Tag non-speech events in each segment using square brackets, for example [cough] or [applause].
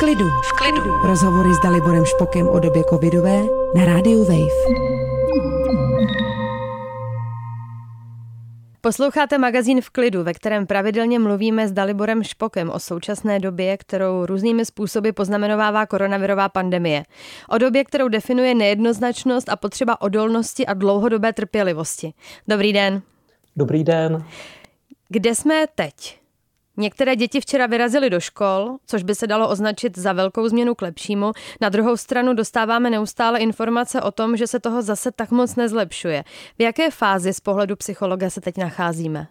klidu. V klidu. Rozhovory s Daliborem Špokem o době covidové na rádiu Wave. Posloucháte magazín v klidu, ve kterém pravidelně mluvíme s Daliborem Špokem o současné době, kterou různými způsoby poznamenovává koronavirová pandemie. O době, kterou definuje nejednoznačnost a potřeba odolnosti a dlouhodobé trpělivosti. Dobrý den. Dobrý den. Kde jsme teď? Některé děti včera vyrazily do škol, což by se dalo označit za velkou změnu k lepšímu. Na druhou stranu dostáváme neustále informace o tom, že se toho zase tak moc nezlepšuje. V jaké fázi z pohledu psychologa se teď nacházíme?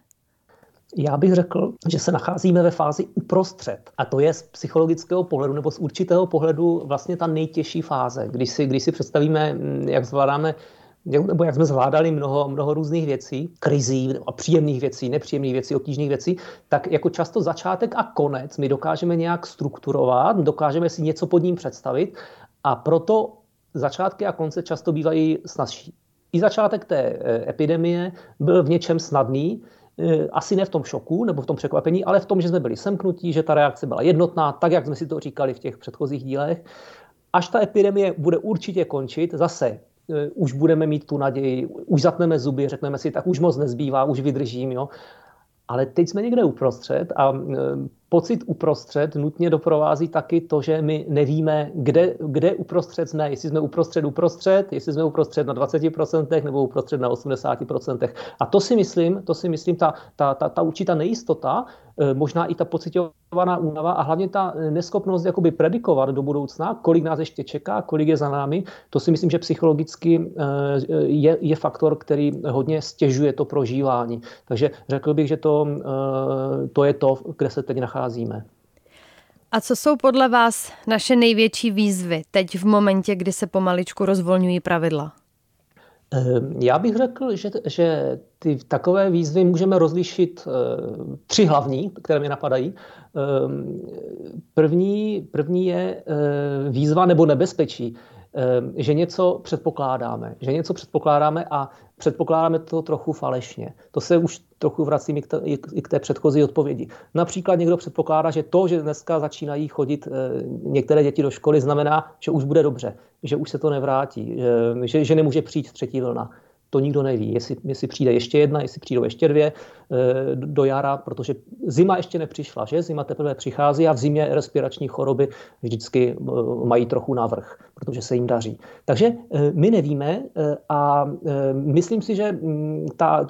Já bych řekl, že se nacházíme ve fázi uprostřed. A to je z psychologického pohledu nebo z určitého pohledu vlastně ta nejtěžší fáze. Když si, když si představíme, jak zvládáme nebo jak jsme zvládali mnoho, mnoho různých věcí, krizí, a příjemných věcí, nepříjemných věcí, obtížných věcí, tak jako často začátek a konec my dokážeme nějak strukturovat, dokážeme si něco pod ním představit a proto začátky a konce často bývají snazší. I začátek té e, epidemie byl v něčem snadný, e, asi ne v tom šoku nebo v tom překvapení, ale v tom, že jsme byli semknutí, že ta reakce byla jednotná, tak jak jsme si to říkali v těch předchozích dílech. Až ta epidemie bude určitě končit, zase už budeme mít tu naději, už zatneme zuby, řekneme si, tak už moc nezbývá, už vydržím. Jo? Ale teď jsme někde uprostřed a eh, pocit uprostřed nutně doprovází taky to, že my nevíme, kde, kde uprostřed jsme, jestli jsme uprostřed uprostřed, jestli jsme uprostřed na 20% nebo uprostřed na 80%. A to si myslím, to si myslím, ta, ta, ta, ta určitá nejistota, eh, možná i ta pocitovaná únava a hlavně ta neschopnost jakoby predikovat do budoucna, kolik nás ještě čeká, kolik je za námi, to si myslím, že psychologicky eh, je, je faktor, který hodně stěžuje to prožívání. Takže řekl bych, že to, eh, to je to, kde se teď nachází nacházíme. A co jsou podle vás naše největší výzvy teď v momentě, kdy se pomaličku rozvolňují pravidla? Ehm, já bych řekl, že, že ty takové výzvy můžeme rozlišit eh, tři hlavní, které mě napadají. Ehm, první, první je eh, výzva nebo nebezpečí. Ehm, že něco předpokládáme, že něco předpokládáme a předpokládáme to trochu falešně. To se už trochu vracím i k, i k té předchozí odpovědi. Například někdo předpokládá, že to, že dneska začínají chodit eh, některé děti do školy, znamená, že už bude dobře, že už se to nevrátí, že, že nemůže přijít třetí vlna to nikdo neví. Jestli, jestli přijde ještě jedna, jestli přijdou ještě dvě eh, do jara, protože zima ještě nepřišla, že? Zima teprve přichází a v zimě respirační choroby vždycky eh, mají trochu navrh, protože se jim daří. Takže eh, my nevíme a myslím si, že mm, ta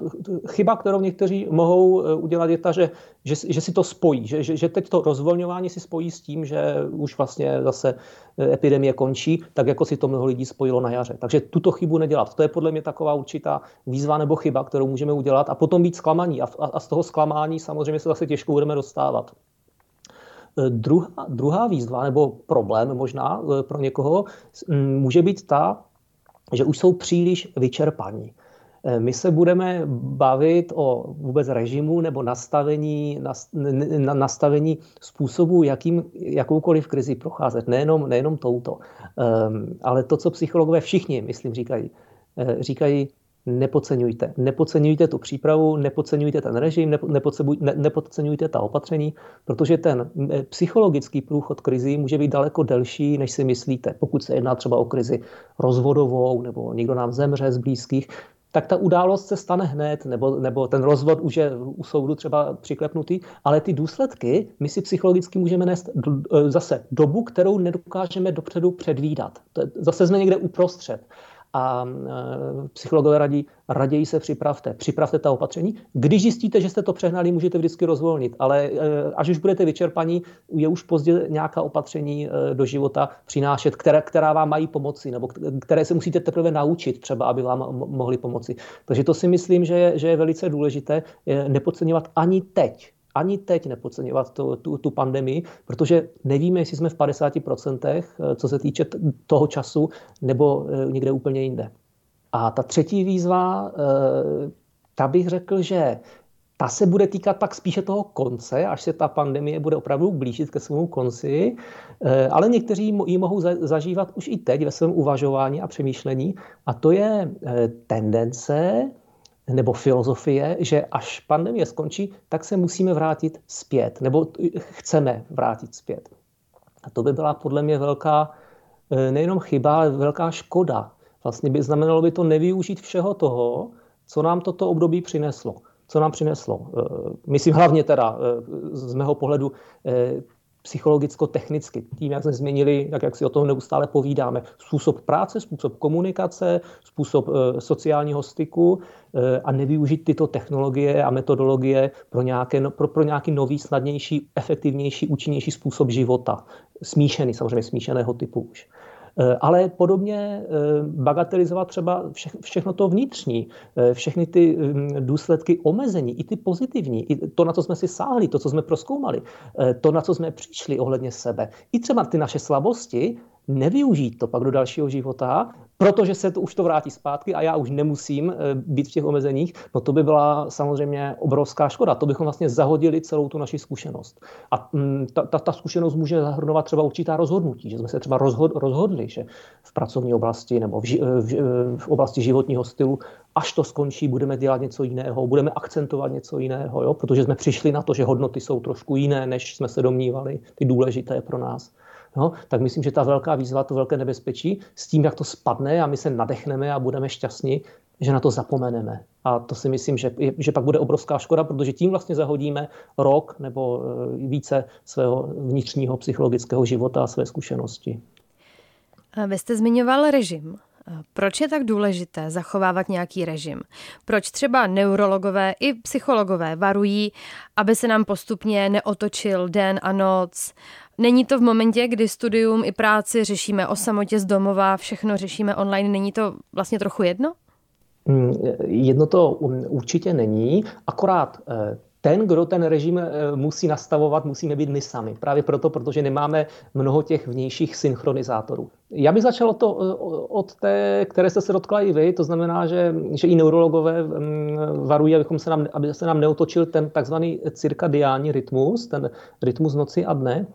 chyba, kterou někteří mohou udělat, je ta, že, že, že si to spojí, že, že, že teď to rozvolňování si spojí s tím, že už vlastně zase epidemie končí, tak jako si to mnoho lidí spojilo na jaře. Takže tuto chybu nedělat. To je podle mě taková určitá výzva nebo chyba, kterou můžeme udělat a potom být zklamaní. A, a z toho zklamání samozřejmě se zase těžko budeme dostávat. E, druhá, druhá výzva nebo problém možná e, pro někoho může být ta, že už jsou příliš vyčerpaní. E, my se budeme bavit o vůbec režimu nebo nastavení, nastavení způsobu, jakým, jakoukoliv krizi procházet. Nejenom, nejenom touto. Ale to, co psychologové všichni, myslím, říkají, říkají, nepodceňujte. Nepodceňujte tu přípravu, nepodceňujte ten režim, nepodceňujte ta opatření, protože ten psychologický průchod krizi může být daleko delší, než si myslíte. Pokud se jedná třeba o krizi rozvodovou nebo někdo nám zemře z blízkých, tak ta událost se stane hned, nebo, nebo ten rozvod už je u soudu třeba přiklepnutý, ale ty důsledky my si psychologicky můžeme nést zase dobu, kterou nedokážeme dopředu předvídat. Zase jsme někde uprostřed a e, psychologové radí, raději se připravte. Připravte ta opatření. Když zjistíte, že jste to přehnali, můžete vždycky rozvolnit, ale e, až už budete vyčerpaní, je už pozdě nějaká opatření e, do života přinášet, která, která vám mají pomoci, nebo které se musíte teprve naučit třeba, aby vám mohli pomoci. Takže to si myslím, že je, že je velice důležité nepodceňovat ani teď ani teď nepodceňovat tu, tu, tu pandemii, protože nevíme, jestli jsme v 50%, eh, co se týče toho času, nebo eh, někde úplně jinde. A ta třetí výzva, eh, ta bych řekl, že ta se bude týkat pak spíše toho konce, až se ta pandemie bude opravdu blížit ke svému konci, ale někteří ji mohou zažívat už i teď ve svém uvažování a přemýšlení. A to je tendence nebo filozofie, že až pandemie skončí, tak se musíme vrátit zpět, nebo chceme vrátit zpět. A to by byla podle mě velká, nejenom chyba, ale velká škoda. Vlastně by znamenalo by to nevyužít všeho toho, co nám toto období přineslo. Co nám přineslo? Myslím hlavně teda z mého pohledu psychologicko-technicky. Tím, jak jsme změnili, tak jak si o tom neustále povídáme, způsob práce, způsob komunikace, způsob e, sociálního styku e, a nevyužít tyto technologie a metodologie pro, nějaké, no, pro, pro nějaký nový, snadnější, efektivnější, účinnější způsob života. Smíšený, samozřejmě smíšeného typu už. Eh, ale podobně eh, bagatelizovat třeba všechno to vnitřní, eh, všechny ty hm, důsledky omezení, i ty pozitivní, i to, na co jsme si sáhli, to, co jsme proskoumali, to, na co jsme přišli ohledně sebe, i třeba ty naše slabosti, nevyužít to pak do dalšího života, protože se to už to vrátí zpátky a já už nemusím být v těch omezeních, no to by byla samozřejmě obrovská škoda. To bychom vlastně zahodili celou tu naši zkušenost. A hm, ta, ta, ta zkušenost může zahrnovat třeba určitá rozhodnutí, že jsme se třeba rozhod, rozhodli, že v pracovní oblasti nebo v, v, v oblasti životního stylu, až to skončí, budeme dělat něco jiného, budeme akcentovat něco jiného, jo? protože jsme přišli na to, že hodnoty jsou trošku jiné, než jsme se domnívali, ty důležité pro nás. No, tak myslím, že ta velká výzva, to velké nebezpečí, s tím, jak to spadne a my se nadechneme a budeme šťastní, že na to zapomeneme. A to si myslím, že, že pak bude obrovská škoda, protože tím vlastně zahodíme rok nebo e, více svého vnitřního psychologického života a své zkušenosti. Vy jste zmiňoval režim. Proč je tak důležité zachovávat nějaký režim? Proč třeba neurologové i psychologové varují, aby se nám postupně neotočil den a noc? Není to v momentě, kdy studium i práci řešíme o samotě z domova, všechno řešíme online, není to vlastně trochu jedno? Hmm, jedno to určitě není, akorát eh, ten, kdo ten režim eh, musí nastavovat, musíme být my sami. Právě proto, protože nemáme mnoho těch vnějších synchronizátorů. Já bych začal to, eh, od té, které jste se dotkla i vy, to znamená, že, že i neurologové mm, varují, abychom se nám, aby se nám neotočil ten takzvaný cirkadiální rytmus, ten rytmus noci a dne.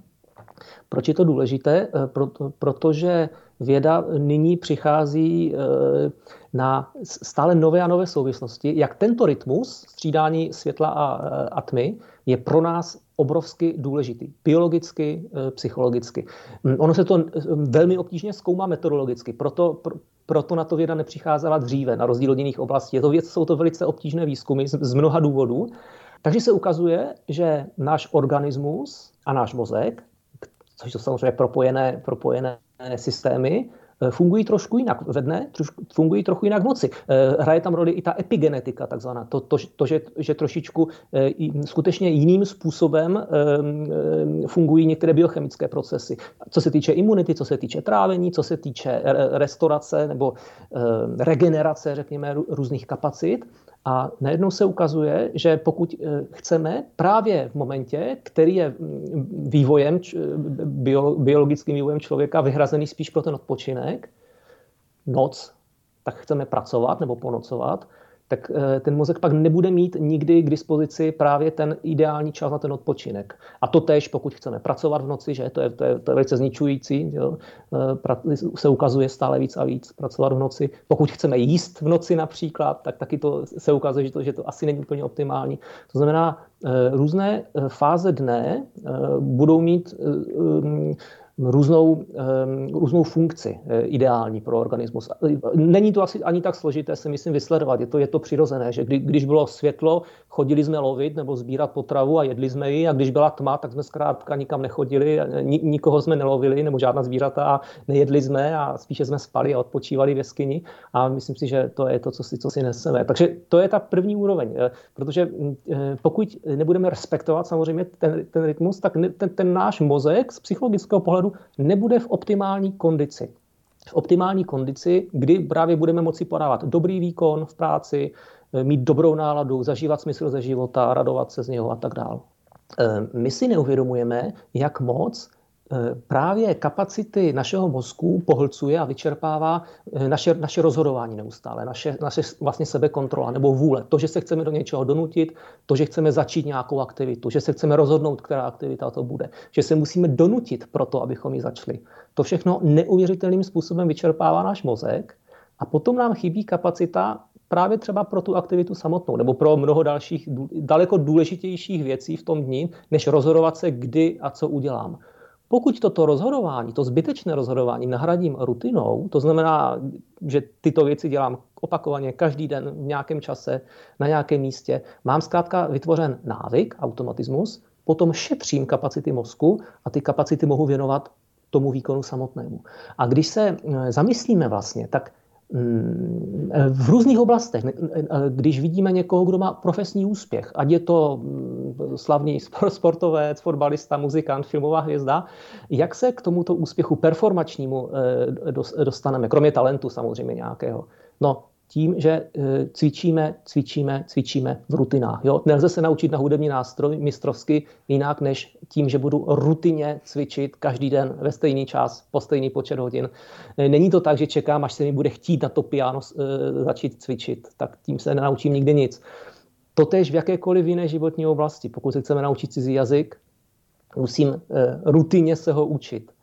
Proč je to důležité? Proto, protože věda nyní přichází na stále nové a nové souvislosti, jak tento rytmus střídání světla a, a tmy je pro nás obrovsky důležitý. Biologicky, psychologicky. Mm, ono se to velmi obtížně zkoumá metodologicky, proto, proto na to věda nepřicházela dříve, na rozdíl od jiných oblastí. Je to věc, jsou to velice obtížné výzkumy z, z mnoha důvodů. Takže se ukazuje, že náš organismus a náš mozek, což jsou samozřejmě propojené, propojené systémy, Eh, fungují trošku jinak ve dne, fungují trochu jinak v noci. Eh, hraje tam roli i ta epigenetika, takzvaná. To, to, to že, že trošičku eh, skutečně jiným způsobem fungují některé biochemické procesy. Co se týče imunity, co se týče trávení, co se týče restaurace nebo regenerace, řekněme, různých kapacit. A najednou se ukazuje, že pokud eh, chceme právě v momentě, který je mm, vývojem, biologickým vývojem člověka vyhrazený spíš pro ten odpočinek, noc, tak chceme pracovat nebo ponocovat, tak eh, ten mozek pak nebude mít nikdy k dispozici právě ten ideální čas na ten odpočinek. A to tež, pokud chceme pracovat v noci, že to je, to je, to je velice zničující, jo? Eh, se ukazuje stále víc a víc pracovat v noci. Pokud chceme jíst v noci například, tak taky to se ukazuje, že to, že to asi není úplně optimální. To znamená, eh, různé fáze dne budou mít různou, různou funkci eh, ideální pro organismus. Není to asi ani tak složité se myslím vysledovat, je to, je to přirozené, že kdy, když bylo světlo, chodili jsme lovit nebo sbírat potravu a jedli jsme ji a když byla tma, tak jsme zkrátka nikam nechodili, nikoho jsme nelovili nebo žádná zvířata a nejedli jsme a spíše jsme spali a odpočívali v jeskyni a myslím si, že to je to, co si, co si neseme. Takže to je ta první úroveň, eh, protože eh, pokud nebudeme respektovat samozřejmě ten, ten rytmus, tak ten, ten náš mozek z psychologického pohledu pohledu nebude v optimální kondici. V optimální kondici, kdy právě budeme moci podávat dobrý výkon v práci, eh, mít dobrou náladu, zažívat smysl ze života, radovat se z něho a tak dále. Eh, my si neuvědomujeme, jak moc právě kapacity našeho mozku pohlcuje a vyčerpává eh, naše, naše rozhodování neustále, naše, naše vlastně sebekontrola nebo vůle. To, že se chceme do něčeho donutit, to, že chceme začít nějakou aktivitu, že se chceme rozhodnout, která aktivita to bude, že se musíme donutit pro to, abychom ji začali. To všechno neuvěřitelným způsobem vyčerpává náš mozek a potom nám chybí kapacita právě třeba pro tu aktivitu samotnou nebo pro mnoho dalších daleko důležitějších věcí v tom dní, než rozhodovat se, kdy a co udělám. Pokud toto rozhodování, to zbytečné rozhodování nahradím rutinou, to znamená, že tyto věci dělám opakovaně každý den v nějakém čase, na nějakém místě, mám zkrátka vytvořen návyk, automatismus, potom šetřím kapacity mozku a ty kapacity mohu věnovat tomu výkonu samotnému. A když se eh, zamyslíme vlastně, tak v různých oblastech, když vidíme někoho, kdo má profesní úspěch, ať je to mm, slavný [laughs] sportovec, fotbalista, muzikant, filmová hvězda, jak se k tomuto úspěchu performačnímu eh, dostaneme, kromě talentu samozřejmě nějakého? No, tím, že eh, cvičíme, cvičíme, cvičíme v rutinách. Jo? Nelze se naučit na hudební nástroj mistrovsky jinak, než tím, že budu rutině cvičit každý den ve stejný čas, po stejný počet hodin. Eh, není to tak, že čekám, až se mi bude chtít na to piano eh, začít cvičit. Tak tím se nenaučím nikdy nic. Totež v jakékoliv jiné životní oblasti. Pokud se chceme naučit cizí jazyk, musím rutině se ho učit.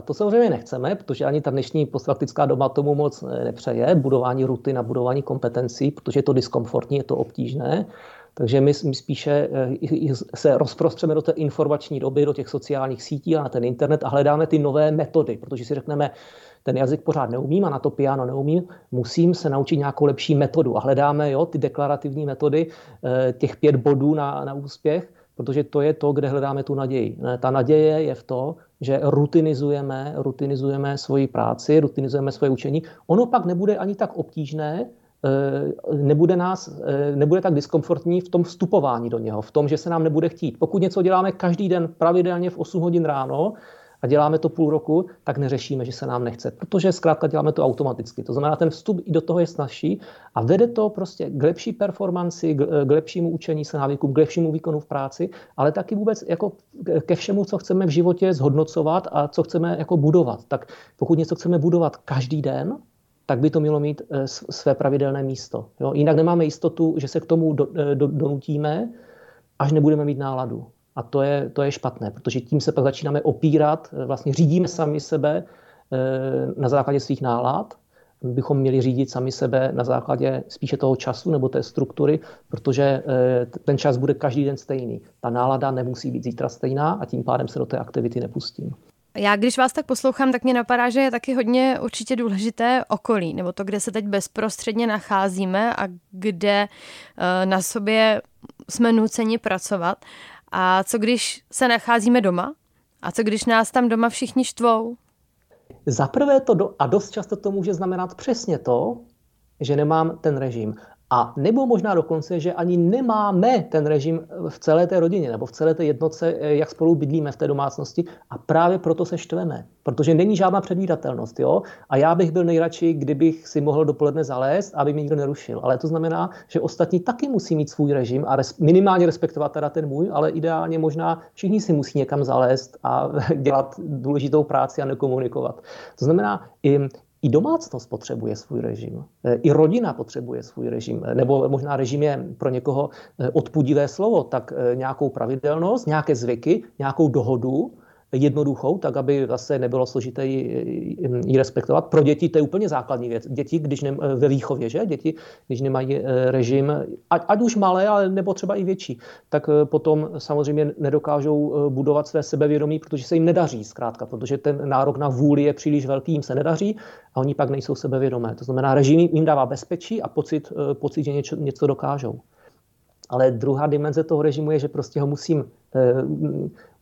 A to samozřejmě nechceme, protože ani ta dnešní postfaktická doba tomu moc nepřeje, budování rutin a budování kompetencí, protože je to diskomfortní, je to obtížné. Takže my, my spíše eh, se rozprostřeme do té informační doby, do těch sociálních sítí a na ten internet a hledáme ty nové metody, protože si řekneme, ten jazyk pořád neumím a na to piano neumím, musím se naučit nějakou lepší metodu. A hledáme jo, ty deklarativní metody, eh, těch pět bodů na, na úspěch, protože to je to, kde hledáme tu naději. Ta naděje je v to, že rutinizujeme, rutinizujeme svoji práci, rutinizujeme svoje učení. Ono pak nebude ani tak obtížné, eh, nebude, nás, eh, nebude tak diskomfortní v tom vstupování do něho, v tom, že se nám nebude chtít. Pokud něco děláme každý den pravidelně v 8 hodin ráno, a děláme to půl roku, tak neřešíme, že se nám nechce, protože zkrátka děláme to automaticky. To znamená, ten vstup i do toho je snažší a vede to prostě k lepší performanci, k lepšímu učení se návykům, k lepšímu výkonu v práci, ale taky vůbec jako ke všemu, co chceme v životě zhodnocovat a co chceme jako budovat. Tak pokud něco chceme budovat každý den, tak by to mělo mít eh, své pravidelné místo. Jo? Jinak nemáme jistotu, že se k tomu do, eh, do, donutíme, až nebudeme mít náladu. A to je, to je špatné, protože tím se pak začínáme opírat, eh, vlastně řídíme sami sebe eh, na základě svých nálad, bychom měli řídit sami sebe na základě spíše toho času nebo té struktury, protože eh, ten čas bude každý den stejný. Ta nálada nemusí být zítra stejná a tím pádem se do té aktivity nepustím. Já když vás tak poslouchám, tak mě napadá, že je taky hodně určitě důležité okolí, nebo to, kde se teď bezprostředně nacházíme a kde na sobě jsme nuceni pracovat. A co když se nacházíme doma? A co když nás tam doma všichni štvou? Za prvé to, do, a dost často to může znamenat přesně to, že nemám ten režim. A nebo možná dokonce, že ani nemáme ten režim v celé té rodině nebo v celé té jednotce, eh, jak spolu bydlíme v té domácnosti a právě proto se štveme, protože není žádná předvídatelnost. Jo? A já bych byl nejradši, kdybych si mohl dopoledne zalézt, aby mě nikdo nerušil. Ale to znamená, že ostatní taky musí mít svůj režim a res, minimálně respektovat teda ten můj, ale ideálně možná všichni si musí někam zalézt a [laughs] dělat důležitou práci a nekomunikovat. To znamená, i i domácnost potřebuje svůj režim, e, i rodina potřebuje svůj režim, e, nebo možná režim je pro někoho e, odpudivé slovo, tak nějakou pravidelnost, nějaké zvyky, nějakou dohodu, jednoduchou, tak aby zase nebylo složité ji, respektovat. Pro děti to je úplně základní věc. Děti, když ne, ve výchově, že? Děti, když nemají eh, režim, ať, ať už malé, ale nebo třeba i větší, tak eh, potom samozřejmě nedokážou eh, budovat své sebevědomí, protože se jim nedaří zkrátka, protože ten nárok na vůli je příliš velký, jim se nedaří a oni pak nejsou sebevědomé. To znamená, režim jim dává bezpečí a pocit, pocit že něco, něco dokážou. Ale druhá dimenze toho režimu je, že prostě ho musím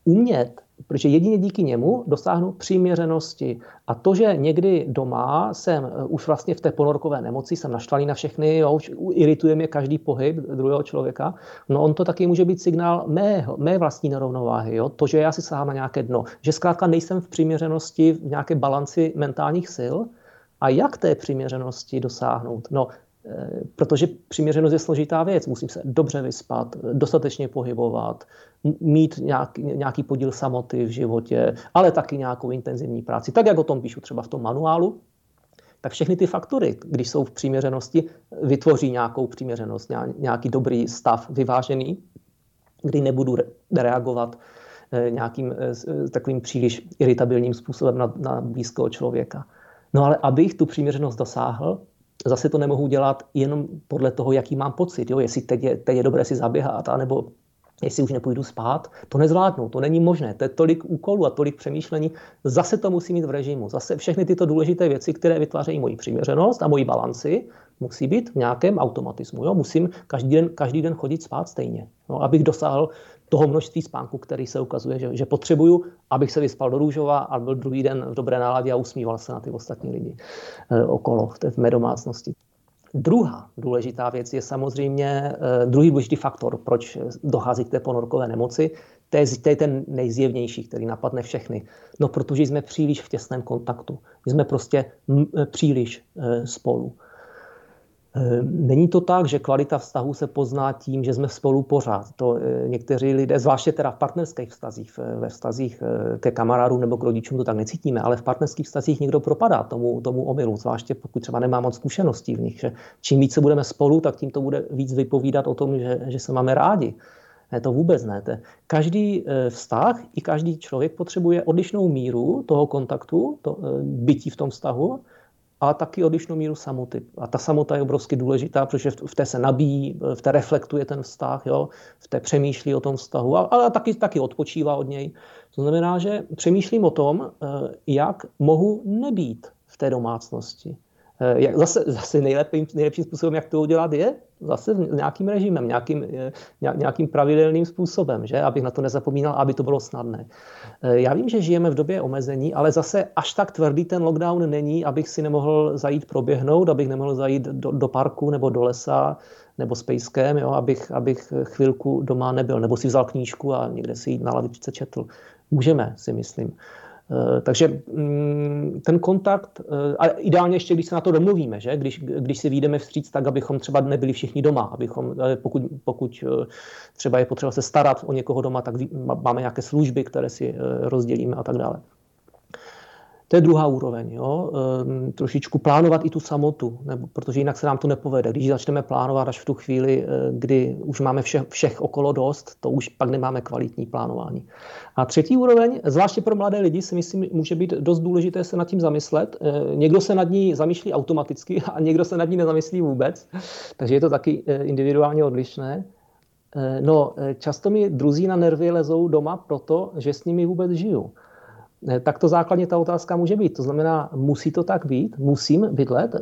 umět protože jedině díky němu dosáhnu přiměřenosti. A to, že někdy doma jsem eh, už vlastně v té ponorkové nemoci, jsem naštvaný na všechny, jo, už irituje mě každý pohyb druhého člověka, no on to taky může být signál mého, mé vlastní nerovnováhy. Jo? To, že já si sahám na nějaké dno, že zkrátka nejsem v přiměřenosti, v nějaké balanci mentálních sil, a jak té přiměřenosti dosáhnout? No, protože přiměřenost je složitá věc. Musím se dobře vyspat, dostatečně pohybovat, mít nějaký, nějaký podíl samoty v životě, ale taky nějakou intenzivní práci. Tak, jak o tom píšu třeba v tom manuálu, tak všechny ty faktory, když jsou v přiměřenosti, vytvoří nějakou přiměřenost, nějaký dobrý stav, vyvážený, kdy nebudu reagovat eh, nějakým eh, takovým příliš iritabilním způsobem na, na blízkého člověka. No ale abych tu přiměřenost dosáhl, zase to nemohu dělat jenom podle toho, jaký mám pocit. Jo? Jestli teď je, teď je dobré si zaběhat, anebo jestli už nepůjdu spát, to nezvládnu, to není možné, to je tolik úkolů a tolik přemýšlení, zase to musí mít v režimu, zase všechny tyto důležité věci, které vytvářejí moji přiměřenost a moji balanci, musí být v nějakém automatismu. Jo? Musím každý den, každý den chodit spát stejně, no, abych dosáhl toho množství spánku, který se ukazuje, že, že potřebuju, abych se vyspal do růžova a byl druhý den v dobré náladě a usmíval se na ty ostatní lidi e, okolo v, mé domácnosti. Druhá důležitá věc je samozřejmě e, druhý důležitý faktor, proč dochází k té ponorkové nemoci. To je, to je ten nejzjevnější, který napadne všechny. No, protože jsme příliš v těsném kontaktu. Jsme prostě m, příliš spolu. Eh, není to tak, že kvalita vztahu se pozná tím, že jsme spolu pořád. To eh, někteří lidé, zvláště teda v partnerských vztazích, ve vztazích eh, ke kamarádům nebo k rodičům to tak necítíme, ale v partnerských vztazích někdo propadá tomu, tomu omylu, zvláště pokud třeba nemá moc zkušeností v nich. Že čím více budeme spolu, tak tím to bude víc vypovídat o tom, že, že se máme rádi. Ne, to vůbec ne. Každý vztah i každý člověk potřebuje odlišnou míru toho kontaktu, to bytí v tom vztahu, ale taky odlišnou míru samoty. A ta samota je obrovsky důležitá, protože v té se nabíjí, v té reflektuje ten vztah, jo? v té přemýšlí o tom vztahu, ale taky, taky odpočívá od něj. To znamená, že přemýšlím o tom, eh, jak mohu nebýt v té domácnosti. Eh, jak zase, [laughs] zase nejlepším, nejlepším způsobem, jak to udělat, je zase nějakým režimem, nějakým, eh, nějakým pravidelným způsobem, že? abych na to nezapomínal, aby to bylo snadné. Eh, já vím, že žijeme v době omezení, ale zase až tak tvrdý ten lockdown není, abych si nemohl zajít proběhnout, abych nemohl zajít do, do parku nebo do lesa nebo s pejskem, jo? Abych, abych chvilku doma nebyl, nebo si vzal knížku a někde si jít na lavičce četl. Můžeme, si myslím. Eh, takže mm, ten kontakt, eh, a ideálně ještě, když se na to domluvíme, že? Když, když si vyjdeme vstříc tak, abychom třeba nebyli všichni doma, abychom, eh, pokud, pokud třeba je potřeba se starat o někoho doma, tak máme nějaké služby, které si rozdělíme a tak dále. To je druhá úroveň. Jo? E, trošičku plánovat i tu samotu, nebo, protože jinak se nám to nepovede. Když začneme plánovat až v tu chvíli, e, kdy už máme všech, všech okolo dost, to už pak nemáme kvalitní plánování. A třetí úroveň, zvláště pro mladé lidi, si myslím, může být dost důležité se nad tím zamyslet. E, někdo se nad ní zamýšlí automaticky [laughs] a někdo se nad ní nezamyslí vůbec, takže je to taky e, individuálně odlišné. No, často mi druzí na nervy lezou doma proto, že s nimi vůbec žiju tak to základně ta otázka může být. To znamená, musí to tak být? Musím bydlet eh,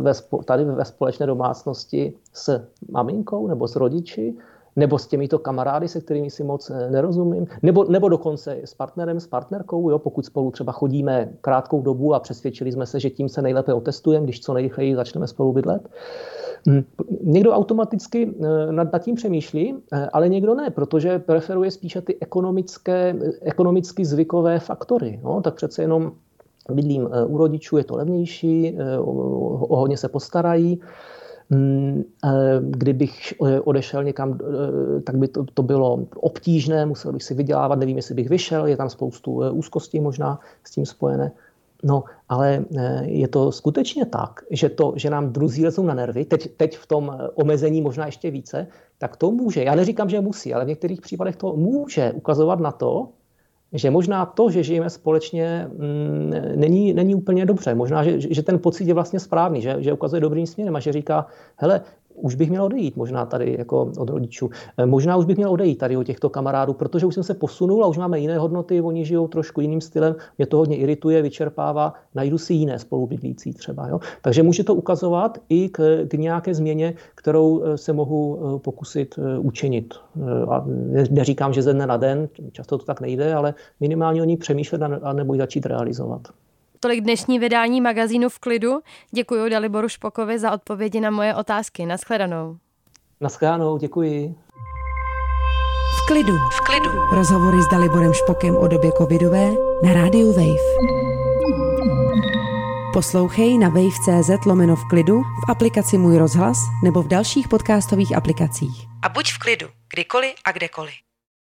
ve, tady ve společné domácnosti s maminkou nebo s rodiči? Nebo s těmito kamarády, se kterými si moc eh, nerozumím? Nebo, nebo dokonce s partnerem, s partnerkou, jo? pokud spolu třeba chodíme krátkou dobu a přesvědčili jsme se, že tím se nejlépe otestujeme, když co nejrychleji začneme spolu bydlet. Hm, někdo automaticky eh, nad, nad tím přemýšlí, eh, ale někdo ne, protože preferuje spíše ty ekonomické, ekonomicky zvykové faktory. No, tak přece jenom bydlím u rodičů, je to levnější, o hodně se postarají. Hm, kdybych odešel někam, tak by to, to bylo obtížné, musel bych si vydělávat, nevím, jestli bych vyšel, je tam spoustu úzkostí možná s tím spojené. No, ale eh, je to skutečně tak, že, to, že nám druzí lezou na nervy, teď, teď v tom eh, omezení možná ještě více, tak to může, já neříkám, že musí, ale v některých případech to může ukazovat na to, že možná to, že žijeme společně, mm, není, není úplně dobře. Možná, že, že ten pocit je vlastně správný, že, že ukazuje dobrým směrem a že říká, hele, už bych měl odejít možná tady jako od rodičů. Eh, možná už bych měl odejít tady od těchto kamarádů, protože už jsem se posunul a už máme jiné hodnoty, oni žijou trošku jiným stylem, mě to hodně irituje, vyčerpává, najdu si jiné spolubydlící třeba. Jo? Takže může to ukazovat i k, k nějaké změně, kterou eh, se mohu eh, pokusit učinit. A neříkám, že ze dne na den, často to tak nejde, ale minimálně o ní přemýšlet a nebo ji začít realizovat. Tolik dnešní vydání magazínu v klidu. Děkuji Daliboru Špokovi za odpovědi na moje otázky. Naschledanou. Naschledanou, děkuji. V klidu. V klidu. Rozhovory s Daliborem Špokem o době covidové na rádiu Wave. Poslouchej na wave.cz lomeno v klidu, v aplikaci Můj rozhlas nebo v dalších podcastových aplikacích. A buď v klidu, kdykoliv a kdekoliv.